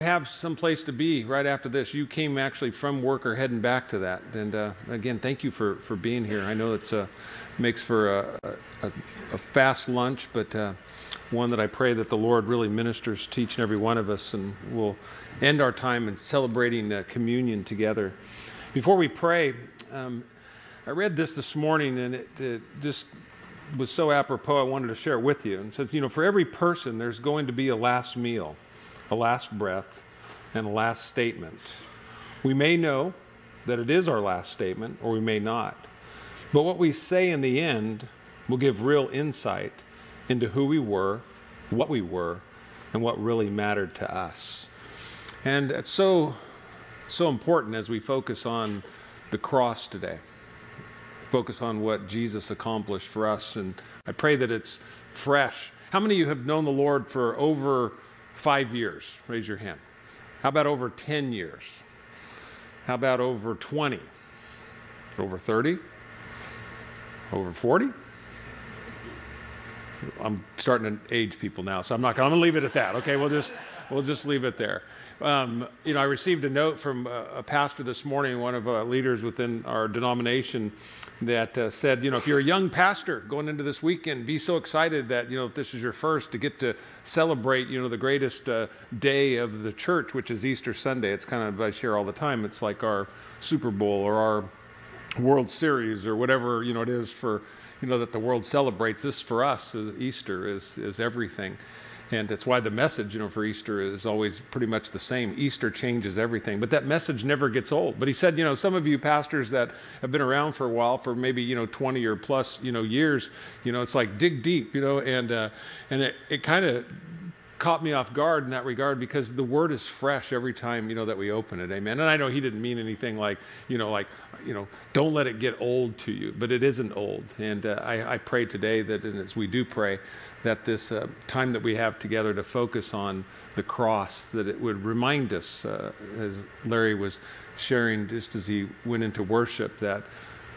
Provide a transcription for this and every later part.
have some place to be right after this. You came actually from work or heading back to that. And uh, again, thank you for, for being here. I know it uh, makes for a, a, a, fast lunch, but uh, one that I pray that the Lord really ministers to each and every one of us, and we'll end our time in celebrating uh, communion together. Before we pray, um, I read this this morning, and it, it just was so apropos. I wanted to share it with you. And says, you know, for every person, there's going to be a last meal a last breath, and a last statement. We may know that it is our last statement, or we may not. But what we say in the end will give real insight into who we were, what we were, and what really mattered to us. And it's so, so important as we focus on the cross today, focus on what Jesus accomplished for us. And I pray that it's fresh. How many of you have known the Lord for over five years? Raise your hand. How about over 10 years? How about over 20? Over 30? Over 40? I'm starting to age people now, so I'm not. I'm going to leave it at that. Okay, we'll just we'll just leave it there. Um, you know, I received a note from a, pastor this morning, one of our leaders within our denomination, that uh, said, you know, if you're a young pastor going into this weekend, be so excited that, you know, if this is your first, to get to celebrate, you know, the greatest uh, day of the church, which is Easter Sunday. It's kind of, I share all the time, it's like our Super Bowl or our World Series or whatever, you know, it is for, you know, that the world celebrates. This for us, is Easter is, is everything. And it's why the message, you know, for Easter is always pretty much the same. Easter changes everything, but that message never gets old. But he said, you know, some of you pastors that have been around for a while, for maybe you know 20 or plus, you know, years, you know, it's like dig deep, you know, and uh, and it, it kind of caught me off guard in that regard because the word is fresh every time you know that we open it amen and i know he didn't mean anything like you know like you know don't let it get old to you but it isn't old and uh, I, I pray today that as we do pray that this uh, time that we have together to focus on the cross, that it would remind us, uh, as Larry was sharing just as he went into worship, that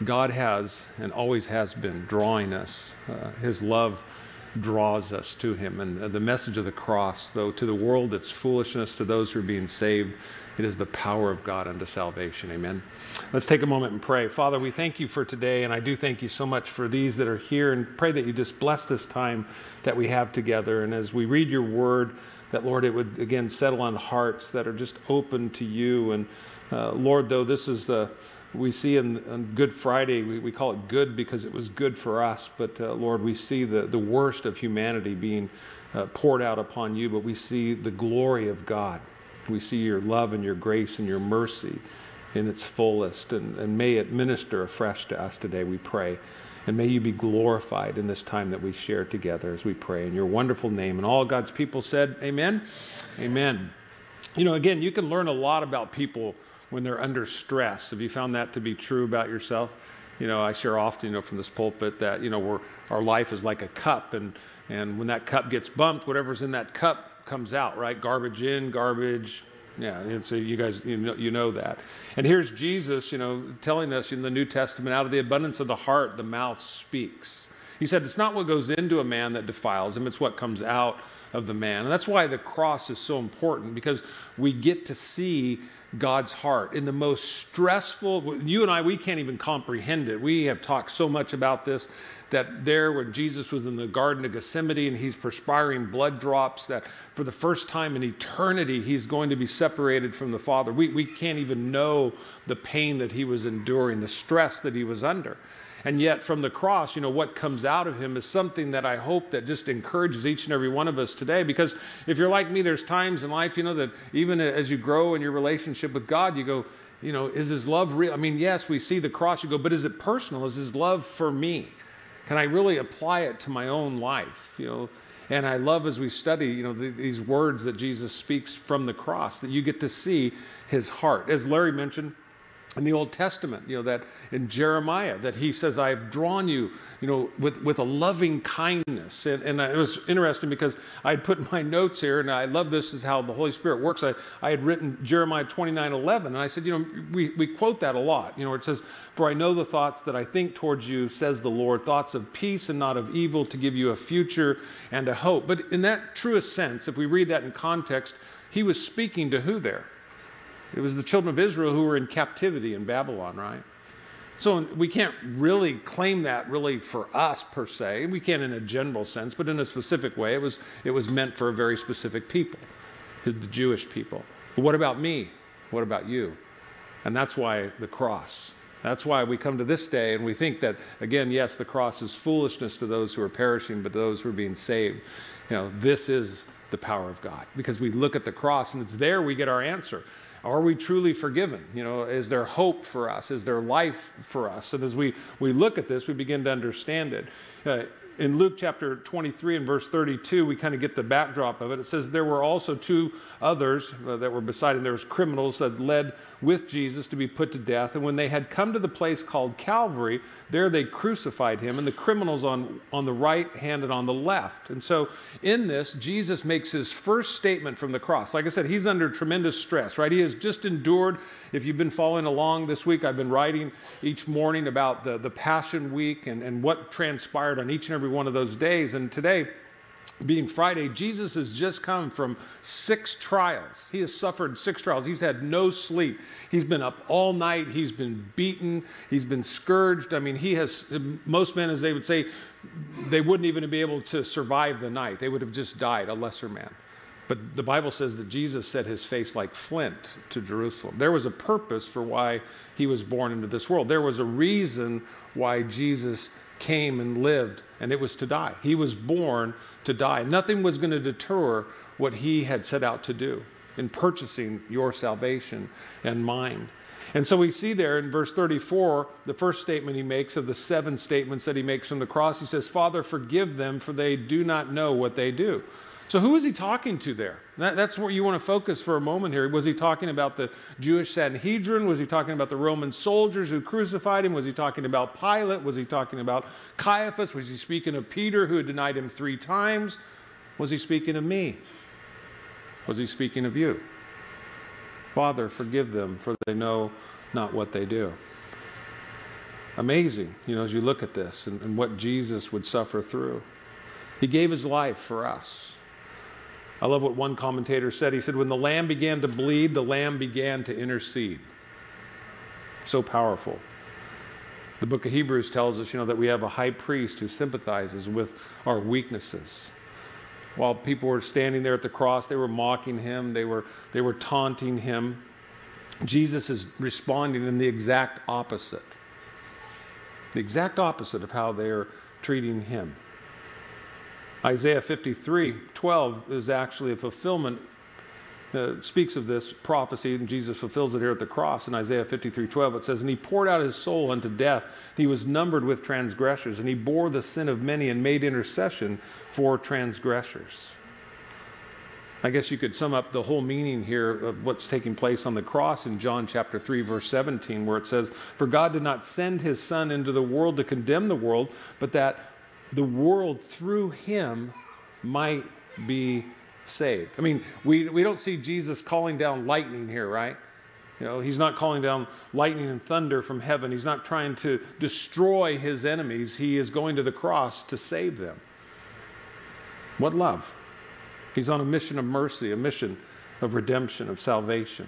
God has and always has been drawing us. Uh, his love draws us to Him. And the message of the cross, though to the world it's foolishness, to those who are being saved, it is the power of God unto salvation. Amen. Let's take a moment and pray. Father, we thank you for today, and I do thank you so much for these that are here, and pray that you just bless this time that we have together. And as we read your word, that Lord, it would again settle on hearts that are just open to you. And uh, Lord, though this is the we see in, on Good Friday, we, we call it good because it was good for us. But uh, Lord, we see the, the worst of humanity being uh, poured out upon you, but we see the glory of God. We see your love and your grace and your mercy in its fullest. And, and may it minister afresh to us today, we pray. And may you be glorified in this time that we share together as we pray in your wonderful name. And all God's people said, Amen. Amen. You know, again, you can learn a lot about people when they're under stress. Have you found that to be true about yourself? You know, I share often, you know, from this pulpit that, you know, we're, our life is like a cup, and, and when that cup gets bumped, whatever's in that cup comes out, right? Garbage in, garbage. Yeah, and so you guys, you know, you know that. And here's Jesus, you know, telling us in the New Testament, out of the abundance of the heart, the mouth speaks. He said, it's not what goes into a man that defiles him, it's what comes out of the man. And that's why the cross is so important because we get to see God's heart in the most stressful. You and I, we can't even comprehend it. We have talked so much about this that there, when Jesus was in the Garden of Gethsemane and he's perspiring blood drops, that for the first time in eternity, he's going to be separated from the Father. We, we can't even know the pain that he was enduring, the stress that he was under. And yet, from the cross, you know, what comes out of him is something that I hope that just encourages each and every one of us today. Because if you're like me, there's times in life, you know, that even as you grow in your relationship with God, you go, you know, is his love real? I mean, yes, we see the cross, you go, but is it personal? Is his love for me? Can I really apply it to my own life? You know, and I love as we study, you know, the, these words that Jesus speaks from the cross, that you get to see his heart. As Larry mentioned, in the Old Testament, you know, that in Jeremiah, that he says, I have drawn you, you know, with, with a loving kindness. And, and it was interesting because I had put my notes here, and I love this is how the Holy Spirit works. I, I had written Jeremiah 29 11, and I said, you know, we, we quote that a lot. You know, it says, For I know the thoughts that I think towards you, says the Lord, thoughts of peace and not of evil, to give you a future and a hope. But in that truest sense, if we read that in context, he was speaking to who there? It was the children of Israel who were in captivity in Babylon, right? So we can't really claim that really for us per se. We can in a general sense, but in a specific way, it was, it was meant for a very specific people, the Jewish people. But what about me? What about you? And that's why the cross. That's why we come to this day and we think that, again, yes, the cross is foolishness to those who are perishing, but those who are being saved. You know, this is the power of God because we look at the cross and it's there we get our answer. Are we truly forgiven? You know, is there hope for us? Is there life for us? And as we, we look at this, we begin to understand it. Uh, in Luke chapter 23 and verse 32, we kind of get the backdrop of it. It says, There were also two others uh, that were beside him. There was criminals that led with Jesus to be put to death. And when they had come to the place called Calvary, there they crucified him, and the criminals on, on the right hand and on the left. And so in this, Jesus makes his first statement from the cross. Like I said, he's under tremendous stress, right? He has just endured. If you've been following along this week, I've been writing each morning about the, the Passion Week and, and what transpired on each and every one of those days. And today, being Friday, Jesus has just come from six trials. He has suffered six trials. He's had no sleep. He's been up all night. He's been beaten. He's been scourged. I mean, he has, most men, as they would say, they wouldn't even be able to survive the night. They would have just died, a lesser man. But the Bible says that Jesus set his face like flint to Jerusalem. There was a purpose for why he was born into this world. There was a reason why Jesus came and lived, and it was to die. He was born to die. Nothing was going to deter what he had set out to do in purchasing your salvation and mine. And so we see there in verse 34, the first statement he makes of the seven statements that he makes from the cross. He says, Father, forgive them, for they do not know what they do. So, who is he talking to there? That, that's where you want to focus for a moment here. Was he talking about the Jewish Sanhedrin? Was he talking about the Roman soldiers who crucified him? Was he talking about Pilate? Was he talking about Caiaphas? Was he speaking of Peter who had denied him three times? Was he speaking of me? Was he speaking of you? Father, forgive them, for they know not what they do. Amazing, you know, as you look at this and, and what Jesus would suffer through. He gave his life for us. I love what one commentator said. He said, When the lamb began to bleed, the lamb began to intercede. So powerful. The book of Hebrews tells us, you know, that we have a high priest who sympathizes with our weaknesses. While people were standing there at the cross, they were mocking him, they were, they were taunting him. Jesus is responding in the exact opposite. The exact opposite of how they are treating him. Isaiah 53 12 is actually a fulfillment, uh, speaks of this prophecy, and Jesus fulfills it here at the cross. In Isaiah 53 12, it says, And he poured out his soul unto death. He was numbered with transgressors, and he bore the sin of many and made intercession for transgressors. I guess you could sum up the whole meaning here of what's taking place on the cross in John chapter 3, verse 17, where it says, For God did not send his Son into the world to condemn the world, but that the world through him might be saved. I mean, we, we don't see Jesus calling down lightning here, right? You know, he's not calling down lightning and thunder from heaven. He's not trying to destroy his enemies. He is going to the cross to save them. What love! He's on a mission of mercy, a mission of redemption, of salvation.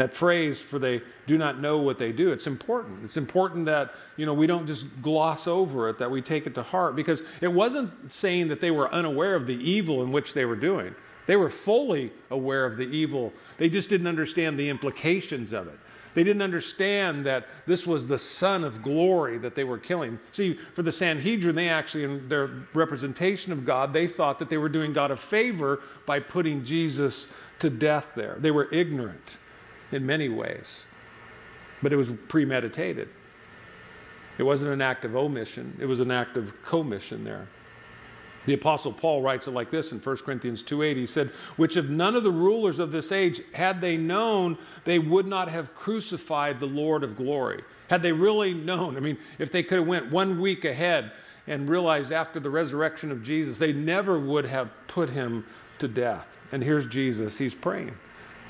That phrase, for they do not know what they do, it's important. It's important that, you know, we don't just gloss over it, that we take it to heart, because it wasn't saying that they were unaware of the evil in which they were doing. They were fully aware of the evil. They just didn't understand the implications of it. They didn't understand that this was the Son of glory that they were killing. See, for the Sanhedrin, they actually, in their representation of God, they thought that they were doing God a favor by putting Jesus to death there. They were ignorant in many ways, but it was premeditated. It wasn't an act of omission, it was an act of commission there. The apostle Paul writes it like this in 1 Corinthians 2:8. He said, "Which of none of the rulers of this age had they known, they would not have crucified the Lord of glory." Had they really known, I mean, if they could have went one week ahead and realized after the resurrection of Jesus, they never would have put him to death. And here's Jesus, he's praying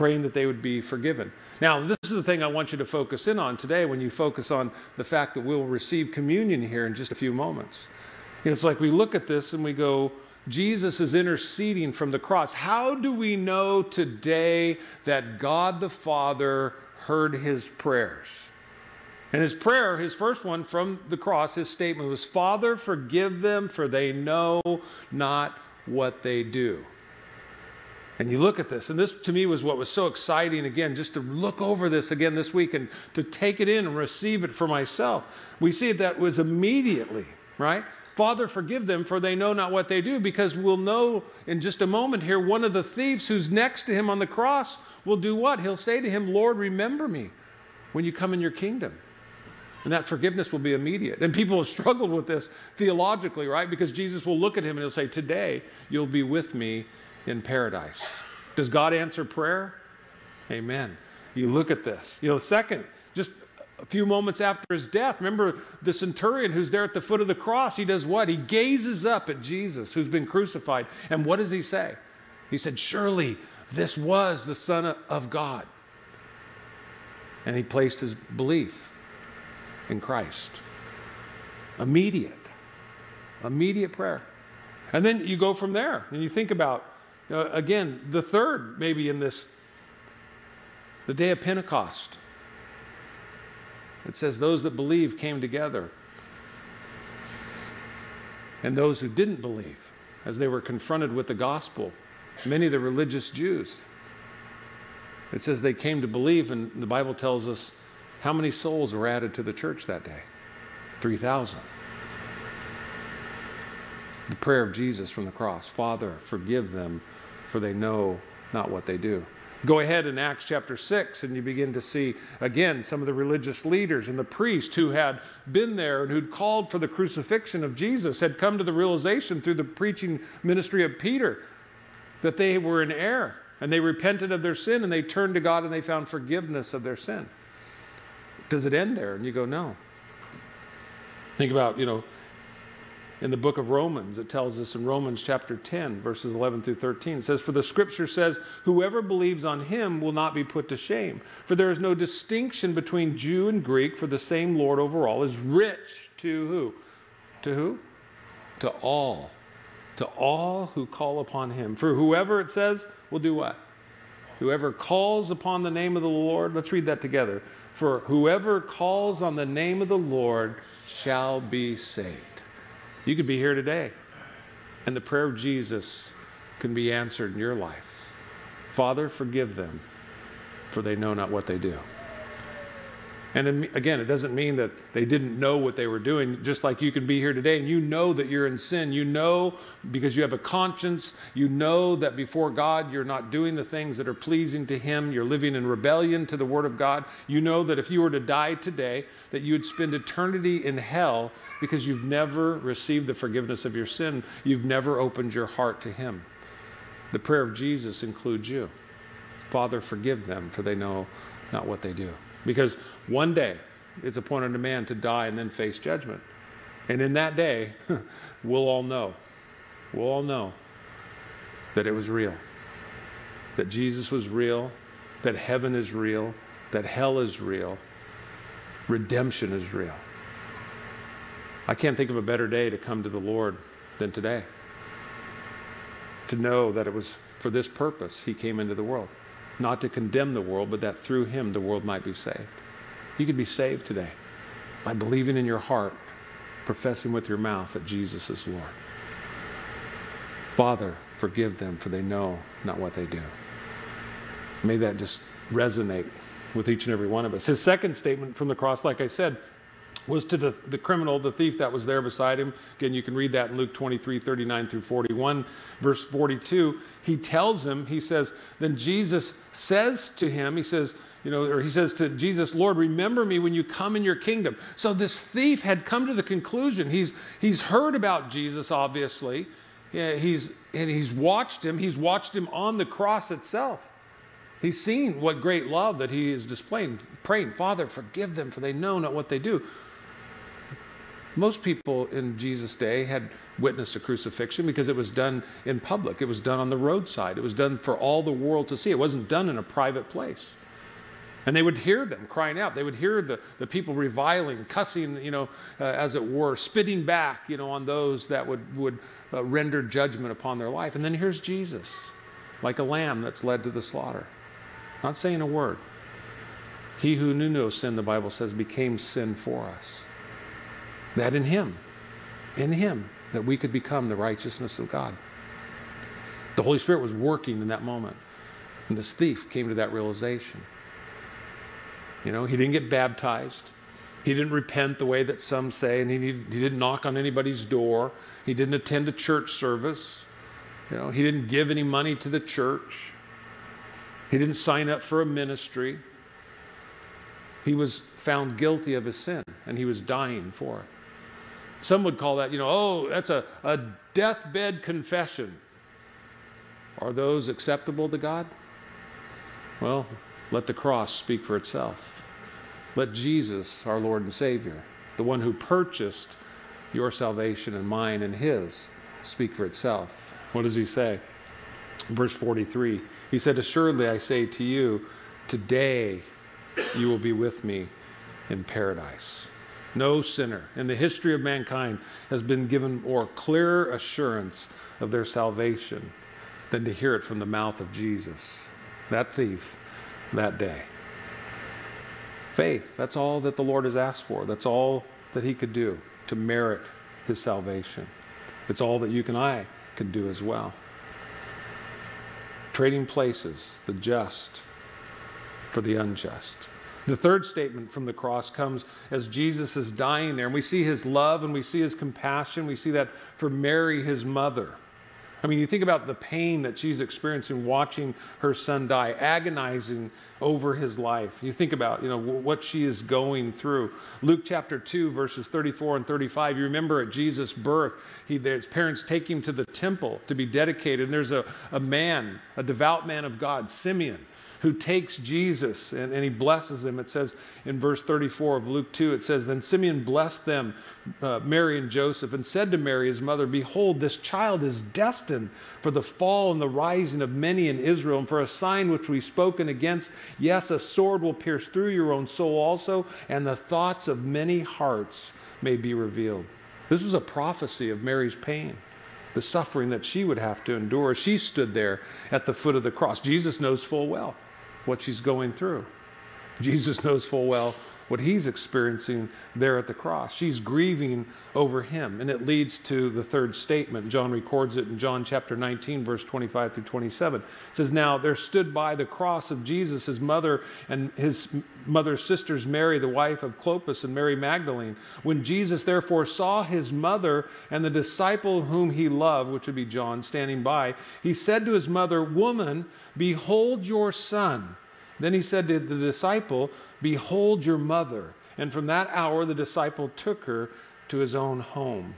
praying that they would be forgiven. Now, this is the thing I want you to focus in on today when you focus on the fact that we'll receive communion here in just a few moments. It's like we look at this and we go, Jesus is interceding from the cross. How do we know today that God the Father heard his prayers? And his prayer, his first one from the cross, his statement was, Father, forgive them, for they know not what they do. And you look at this, and this to me was what was so exciting again, just to look over this again this week and to take it in and receive it for myself. We see that was immediately, right? Father, forgive them, for they know not what they do, because we'll know in just a moment here one of the thieves who's next to him on the cross will do what? He'll say to him, Lord, remember me when you come in your kingdom. And that forgiveness will be immediate. And people have struggled with this theologically, right? Because Jesus will look at him and he'll say, Today you'll be with me in paradise. Does God answer prayer? Amen. You look at this. You know, second, just a few moments after his death, remember the centurion who's there at the foot of the cross? He does what? He gazes up at Jesus who's been crucified. And what does he say? He said, Surely this was the Son of God. And he placed his belief in Christ. Immediate. Immediate prayer. And then you go from there and you think about, uh, again, the third maybe in this, the day of Pentecost. It says, Those that believe came together. And those who didn't believe, as they were confronted with the gospel, many of the religious Jews, it says they came to believe, and the Bible tells us how many souls were added to the church that day? 3,000. The prayer of Jesus from the cross Father, forgive them, for they know not what they do. Go ahead in Acts chapter 6, and you begin to see again some of the religious leaders and the priests who had been there and who'd called for the crucifixion of Jesus had come to the realization through the preaching ministry of Peter that they were in error and they repented of their sin and they turned to God and they found forgiveness of their sin. Does it end there? And you go, no. Think about, you know, in the book of Romans, it tells us in Romans chapter 10, verses 11 through 13, it says, For the scripture says, Whoever believes on him will not be put to shame. For there is no distinction between Jew and Greek, for the same Lord over all is rich to who? To who? To all. To all who call upon him. For whoever, it says, will do what? Whoever calls upon the name of the Lord, let's read that together. For whoever calls on the name of the Lord shall be saved. You could be here today, and the prayer of Jesus can be answered in your life. Father, forgive them, for they know not what they do. And again, it doesn't mean that they didn't know what they were doing, just like you can be here today and you know that you're in sin. You know because you have a conscience. You know that before God, you're not doing the things that are pleasing to Him. You're living in rebellion to the Word of God. You know that if you were to die today, that you would spend eternity in hell because you've never received the forgiveness of your sin. You've never opened your heart to Him. The prayer of Jesus includes you. Father, forgive them, for they know not what they do. Because one day it's appointed a man to die and then face judgment. And in that day, we'll all know, we'll all know that it was real, that Jesus was real, that heaven is real, that hell is real, redemption is real. I can't think of a better day to come to the Lord than today. To know that it was for this purpose he came into the world not to condemn the world, but that through him the world might be saved. You could be saved today by believing in your heart, professing with your mouth that Jesus is Lord. Father, forgive them, for they know not what they do. May that just resonate with each and every one of us. His second statement from the cross, like I said, was to the, the criminal, the thief that was there beside him. Again, you can read that in Luke 23, 39 through 41. Verse 42, he tells him, he says, then Jesus says to him, he says, you know, or he says to Jesus, Lord, remember me when you come in your kingdom. So this thief had come to the conclusion. He's, he's heard about Jesus, obviously. Yeah, he's, and he's watched him. He's watched him on the cross itself. He's seen what great love that he is displaying, praying, Father, forgive them, for they know not what they do. Most people in Jesus' day had witnessed a crucifixion because it was done in public. It was done on the roadside. It was done for all the world to see. It wasn't done in a private place. And they would hear them crying out. They would hear the, the people reviling, cussing, you know, uh, as it were, spitting back, you know, on those that would, would uh, render judgment upon their life. And then here's Jesus, like a lamb that's led to the slaughter, not saying a word. He who knew no sin, the Bible says, became sin for us. That in him, in him, that we could become the righteousness of God. The Holy Spirit was working in that moment. And this thief came to that realization. You know, he didn't get baptized. He didn't repent the way that some say, and he, he didn't knock on anybody's door. He didn't attend a church service. You know, he didn't give any money to the church. He didn't sign up for a ministry. He was found guilty of his sin, and he was dying for it. Some would call that, you know, oh, that's a, a deathbed confession. Are those acceptable to God? Well, let the cross speak for itself. Let Jesus, our Lord and Savior, the one who purchased your salvation and mine and his, speak for itself. What does he say? Verse 43 He said, Assuredly I say to you, today you will be with me in paradise. No sinner in the history of mankind has been given more clear assurance of their salvation than to hear it from the mouth of Jesus, that thief, that day. Faith, that's all that the Lord has asked for. That's all that He could do to merit His salvation. It's all that you and I can do as well. Trading places, the just for the unjust. The third statement from the cross comes as Jesus is dying there, and we see his love and we see his compassion. We see that for Mary, his mother. I mean, you think about the pain that she's experiencing watching her son die, agonizing over his life. You think about, you know, what she is going through. Luke chapter 2, verses 34 and 35. You remember at Jesus' birth, he, his parents take him to the temple to be dedicated, and there's a, a man, a devout man of God, Simeon who takes Jesus and, and he blesses him. It says in verse 34 of Luke 2, it says, Then Simeon blessed them, uh, Mary and Joseph, and said to Mary, his mother, Behold, this child is destined for the fall and the rising of many in Israel, and for a sign which we've spoken against. Yes, a sword will pierce through your own soul also, and the thoughts of many hearts may be revealed. This was a prophecy of Mary's pain the suffering that she would have to endure. She stood there at the foot of the cross. Jesus knows full well what she's going through. Jesus knows full well what he's experiencing there at the cross. She's grieving over him. And it leads to the third statement. John records it in John chapter 19, verse 25 through 27. It says, Now there stood by the cross of Jesus his mother and his mother's sisters, Mary, the wife of Clopas, and Mary Magdalene. When Jesus therefore saw his mother and the disciple whom he loved, which would be John, standing by, he said to his mother, Woman, behold your son. Then he said to the disciple, Behold your mother. And from that hour, the disciple took her to his own home.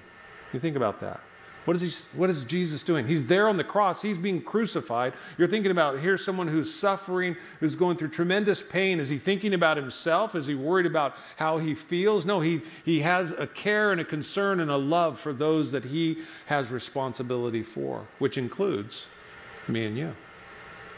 You think about that. What is, he, what is Jesus doing? He's there on the cross. He's being crucified. You're thinking about here's someone who's suffering, who's going through tremendous pain. Is he thinking about himself? Is he worried about how he feels? No, he, he has a care and a concern and a love for those that he has responsibility for, which includes me and you.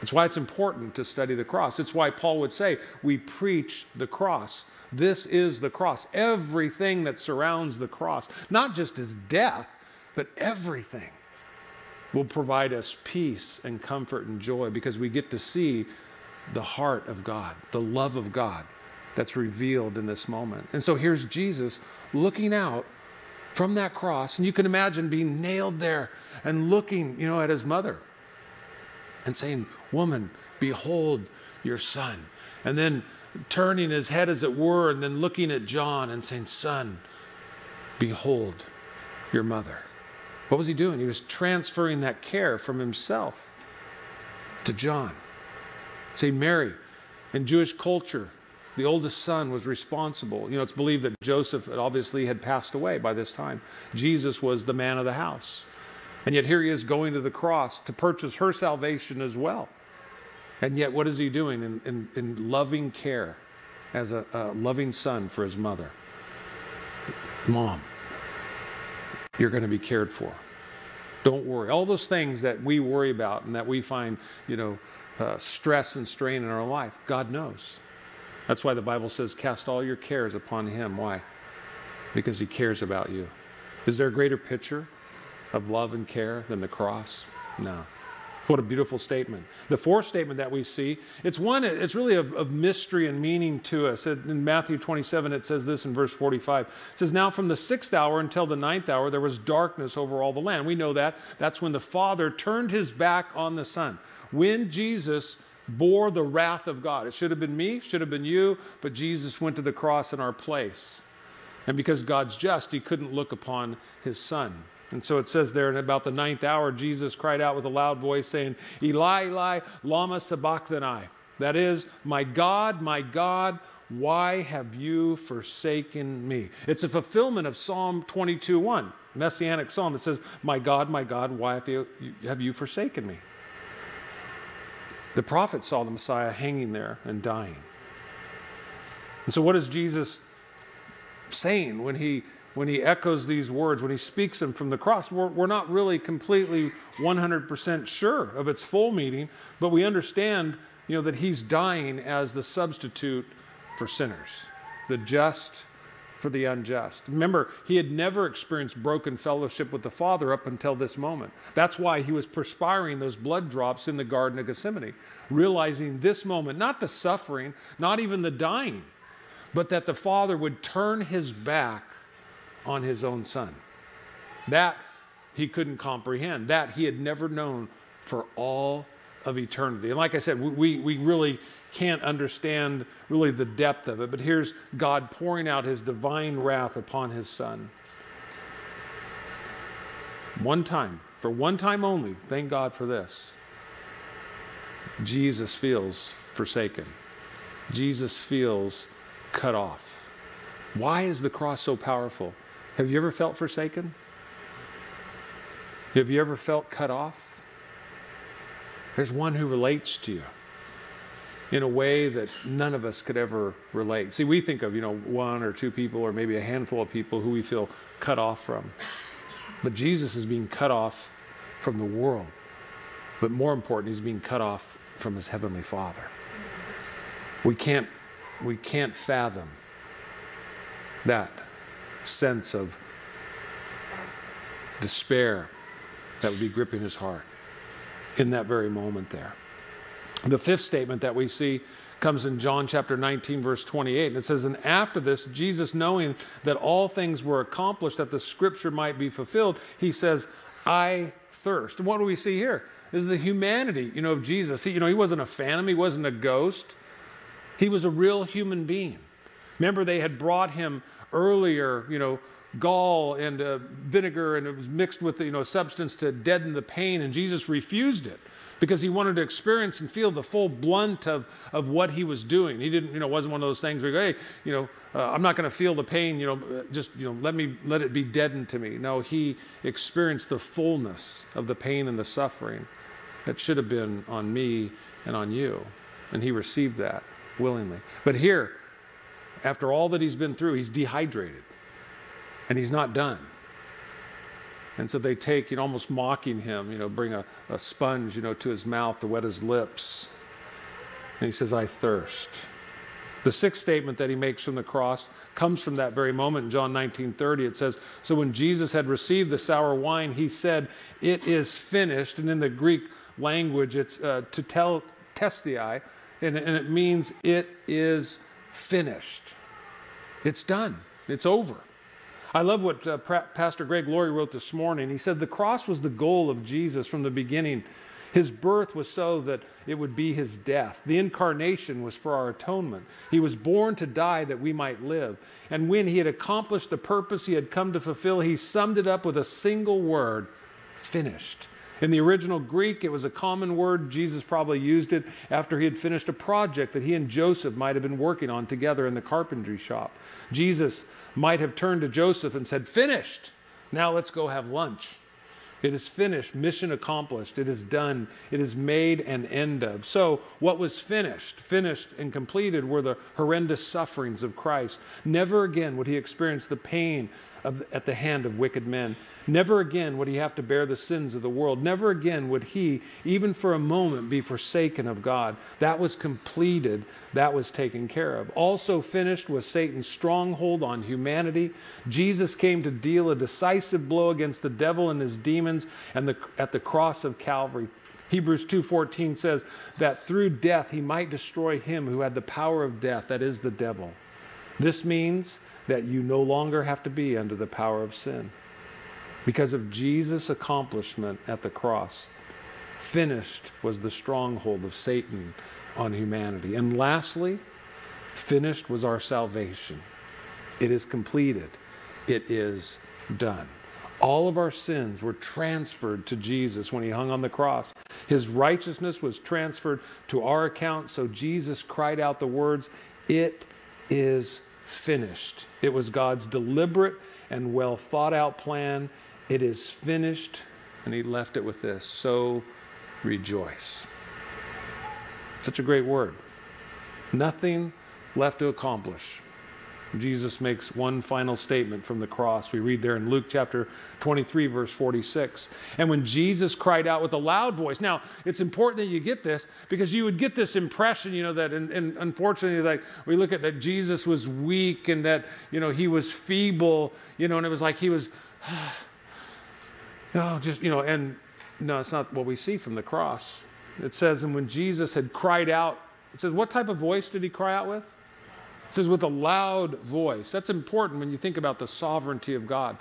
It's why it's important to study the cross. It's why Paul would say, We preach the cross. This is the cross. Everything that surrounds the cross, not just his death, but everything will provide us peace and comfort and joy because we get to see the heart of God, the love of God that's revealed in this moment. And so here's Jesus looking out from that cross, and you can imagine being nailed there and looking, you know, at his mother and saying, Woman, behold your son. And then turning his head, as it were, and then looking at John and saying, Son, behold your mother. What was he doing? He was transferring that care from himself to John. Saying, Mary, in Jewish culture, the oldest son was responsible. You know, it's believed that Joseph obviously had passed away by this time. Jesus was the man of the house. And yet here he is going to the cross to purchase her salvation as well. And yet, what is he doing in, in, in loving care as a, a loving son for his mother? Mom, you're going to be cared for. Don't worry. All those things that we worry about and that we find, you know, uh, stress and strain in our life, God knows. That's why the Bible says, cast all your cares upon him. Why? Because he cares about you. Is there a greater picture of love and care than the cross? No. What a beautiful statement. The fourth statement that we see, it's one, it's really of, of, mystery and meaning to us. In Matthew 27, it says this in verse 45. It says, Now from the sixth hour until the ninth hour, there was darkness over all the land. We know that. That's when the Father turned his back on the Son. When Jesus bore the wrath of God. It should have been me, should have been you, but Jesus went to the cross in our place. And because God's just, he couldn't look upon his Son. And so it says there in about the ninth hour, Jesus cried out with a loud voice, saying, Eli, Eli, Lama Sabachthani. That is, My God, my God, why have you forsaken me? It's a fulfillment of Psalm 22 1, messianic psalm that says, My God, my God, why have you, have you forsaken me? The prophet saw the Messiah hanging there and dying. And so, what is Jesus saying when he when he echoes these words, when he speaks them from the cross, we're, we're not really completely 100% sure of its full meaning, but we understand, you know, that he's dying as the substitute for sinners, the just for the unjust. Remember, he had never experienced broken fellowship with the Father up until this moment. That's why he was perspiring those blood drops in the Garden of Gethsemane, realizing this moment, not the suffering, not even the dying, but that the Father would turn his back on his own son. That he couldn't comprehend. That he had never known for all of eternity. And like I said, we, we really can't understand really the depth of it, but here's God pouring out his divine wrath upon his son. One time, for one time only, thank God for this. Jesus feels forsaken. Jesus feels cut off. Why is the cross so powerful? Have you ever felt forsaken? Have you ever felt cut off? There's one who relates to you in a way that none of us could ever relate. See, we think of, you know, one or two people or maybe a handful of people who we feel cut off from. But Jesus is being cut off from the world. But more important, he's being cut off from his heavenly Father. We can't we can't fathom that sense of despair that would be gripping his heart in that very moment there. The fifth statement that we see comes in John chapter 19, verse 28. And it says, And after this, Jesus, knowing that all things were accomplished, that the scripture might be fulfilled, he says, I thirst. And what do we see here? Is the humanity, you know, of Jesus. He, you know, he wasn't a phantom, he wasn't a ghost. He was a real human being. Remember, they had brought him earlier, you know, gall and uh, vinegar, and it was mixed with you know substance to deaden the pain, and Jesus refused it because he wanted to experience and feel the full blunt of, of what he was doing. He didn't, you know, wasn't one of those things where, hey, you know, uh, I'm not going to feel the pain, you know, just, you know, let me, let it be deadened to me. No, he experienced the fullness of the pain and the suffering that should have been on me and on you. And he received that willingly. But here, after all that he's been through, he's dehydrated and he's not done. And so they take, you know, almost mocking him, you know, bring a, a sponge, you know, to his mouth to wet his lips. And he says, I thirst. The sixth statement that he makes from the cross comes from that very moment in John 19:30. It says, So when Jesus had received the sour wine, he said, It is finished. And in the Greek language, it's uh, to tell testii, and, and it means it is finished. It's done, it's over. I love what uh, Pastor Greg Laurie wrote this morning. He said, The cross was the goal of Jesus from the beginning. His birth was so that it would be his death. The incarnation was for our atonement. He was born to die that we might live. And when he had accomplished the purpose he had come to fulfill, he summed it up with a single word finished. In the original Greek, it was a common word. Jesus probably used it after he had finished a project that he and Joseph might have been working on together in the carpentry shop. Jesus might have turned to Joseph and said, Finished. Now let's go have lunch. It is finished, mission accomplished. It is done. It is made an end of. So, what was finished, finished and completed were the horrendous sufferings of Christ. Never again would he experience the pain of, at the hand of wicked men. Never again would he have to bear the sins of the world. Never again would he, even for a moment, be forsaken of God. That was completed, that was taken care of. Also finished was Satan's stronghold on humanity. Jesus came to deal a decisive blow against the devil and his demons and the, at the cross of Calvary. Hebrews 2:14 says that through death he might destroy him who had the power of death that is the devil. This means that you no longer have to be under the power of sin because of Jesus' accomplishment at the cross. Finished was the stronghold of Satan on humanity. And lastly, finished was our salvation. It is completed, it is done. All of our sins were transferred to Jesus when he hung on the cross. His righteousness was transferred to our account, so Jesus cried out the words, It is finished. It was God's deliberate and well thought out plan it is finished. And he left it with this so rejoice. Such a great word. Nothing left to accomplish. Jesus makes one final statement from the cross. We read there in Luke chapter 23, verse 46. And when Jesus cried out with a loud voice, now it's important that you get this because you would get this impression, you know, that, and, and unfortunately, like we look at that Jesus was weak and that, you know, he was feeble, you know, and it was like he was. Oh, just, you know, and no, it's not what we see from the cross. It says, and when Jesus had cried out, it says, what type of voice did he cry out with? It says, with a loud voice. That's important when you think about the sovereignty of God.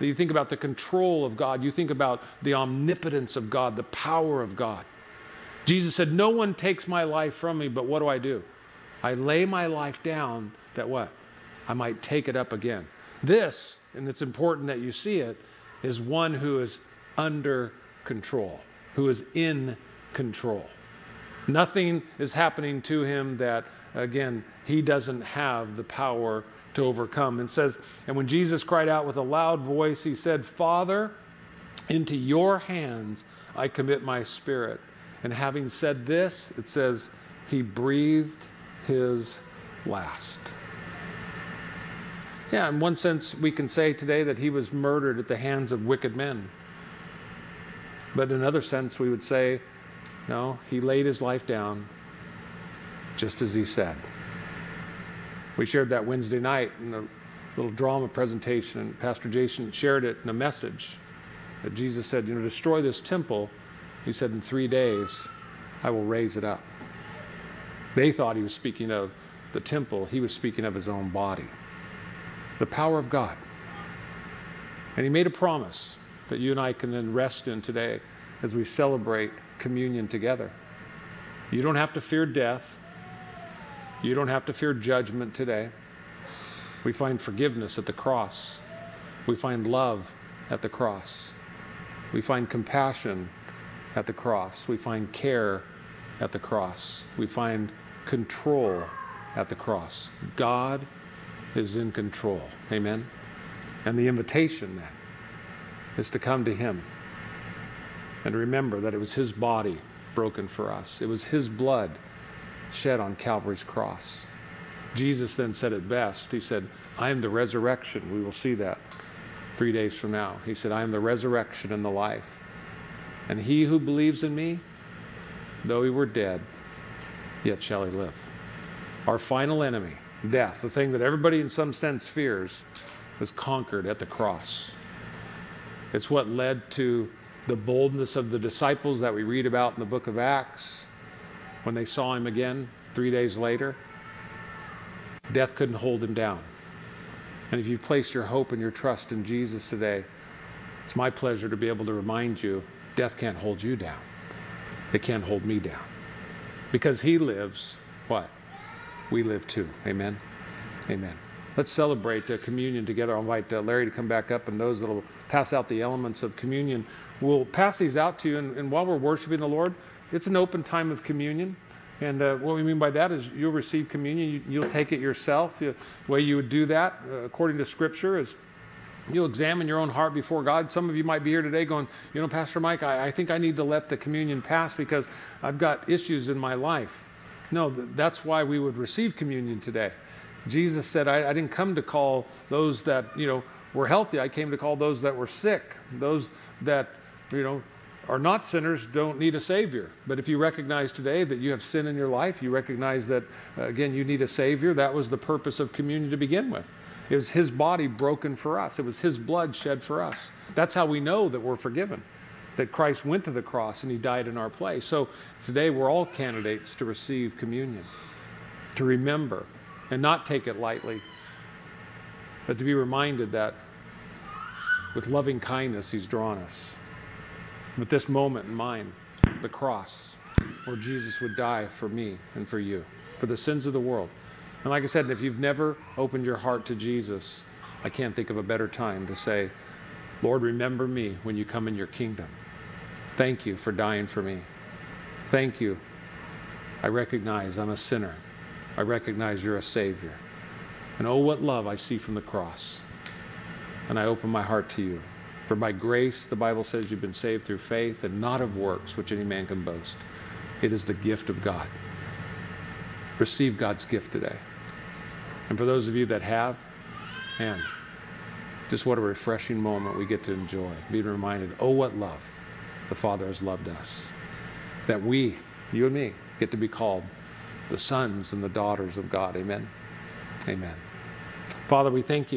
That you think about the control of God. You think about the omnipotence of God, the power of God. Jesus said, No one takes my life from me, but what do I do? I lay my life down that what? I might take it up again. This, and it's important that you see it, is one who is under control, who is in control. Nothing is happening to him that, again, he doesn't have the power to overcome. And says, and when Jesus cried out with a loud voice, he said, Father, into your hands I commit my spirit. And having said this, it says, he breathed his last. Yeah, in one sense, we can say today that he was murdered at the hands of wicked men. But in another sense, we would say, no, he laid his life down just as he said. We shared that Wednesday night in a little drama presentation, and Pastor Jason shared it in a message that Jesus said, You know, destroy this temple. He said, In three days, I will raise it up. They thought he was speaking of the temple, he was speaking of his own body the power of God. And he made a promise that you and I can then rest in today as we celebrate communion together. You don't have to fear death. You don't have to fear judgment today. We find forgiveness at the cross. We find love at the cross. We find compassion at the cross. We find care at the cross. We find control at the cross. God is in control. Amen? And the invitation then is to come to Him and remember that it was His body broken for us, it was His blood shed on Calvary's cross. Jesus then said it best. He said, I am the resurrection. We will see that three days from now. He said, I am the resurrection and the life. And he who believes in me, though he were dead, yet shall he live. Our final enemy death, the thing that everybody in some sense fears, was conquered at the cross. It's what led to the boldness of the disciples that we read about in the book of Acts when they saw him again three days later. Death couldn't hold him down. And if you place your hope and your trust in Jesus today, it's my pleasure to be able to remind you death can't hold you down. It can't hold me down. Because he lives, what? we live too. Amen. Amen. Let's celebrate uh, communion together. I'll invite uh, Larry to come back up, and those that will pass out the elements of communion. We'll pass these out to you, and, and while we're worshiping the Lord, it's an open time of communion. And uh, what we mean by that is you'll receive communion, you, will take it yourself. You, the way you would do that, uh, according to Scripture, is you'll examine your own heart before God. Some of you might be here today going, you know, Pastor Mike, I, I think I need to let the communion pass because I've got issues in my life. No, that's why we would receive communion today. Jesus said, I, I didn't come to call those that, you know, were healthy. I came to call those that were sick. Those that, you know, are not sinners don't need a Savior. But if you recognize today that you have sin in your life, you recognize that, uh, again, you need a Savior, that was the purpose of communion to begin with. It was His body broken for us, it was His blood shed for us. That's how we know that we're forgiven, that Christ went to the cross and He died in our place. So today we're all candidates to receive communion, to remember and not take it lightly, but to be reminded that with loving kindness He's drawn us with this moment in mind, the cross, where Jesus would die for me and for you, for the sins of the world. And like I said, if you've never opened your heart to Jesus, I can't think of a better time to say, Lord, remember me when you come in your kingdom. Thank you for dying for me. Thank you. I recognize I'm a sinner. I recognize you're a Savior. And oh, what love I see from the cross. And I open my heart to you. For by grace, the Bible says you've been saved through faith and not of works, which any man can boast. It is the gift of God. Receive God's gift today. And for those of you that have, man, just what a refreshing moment we get to enjoy, being reminded, oh, what love the Father has loved us. That we, you and me, get to be called the sons and the daughters of God. Amen. Amen. Father, we thank you.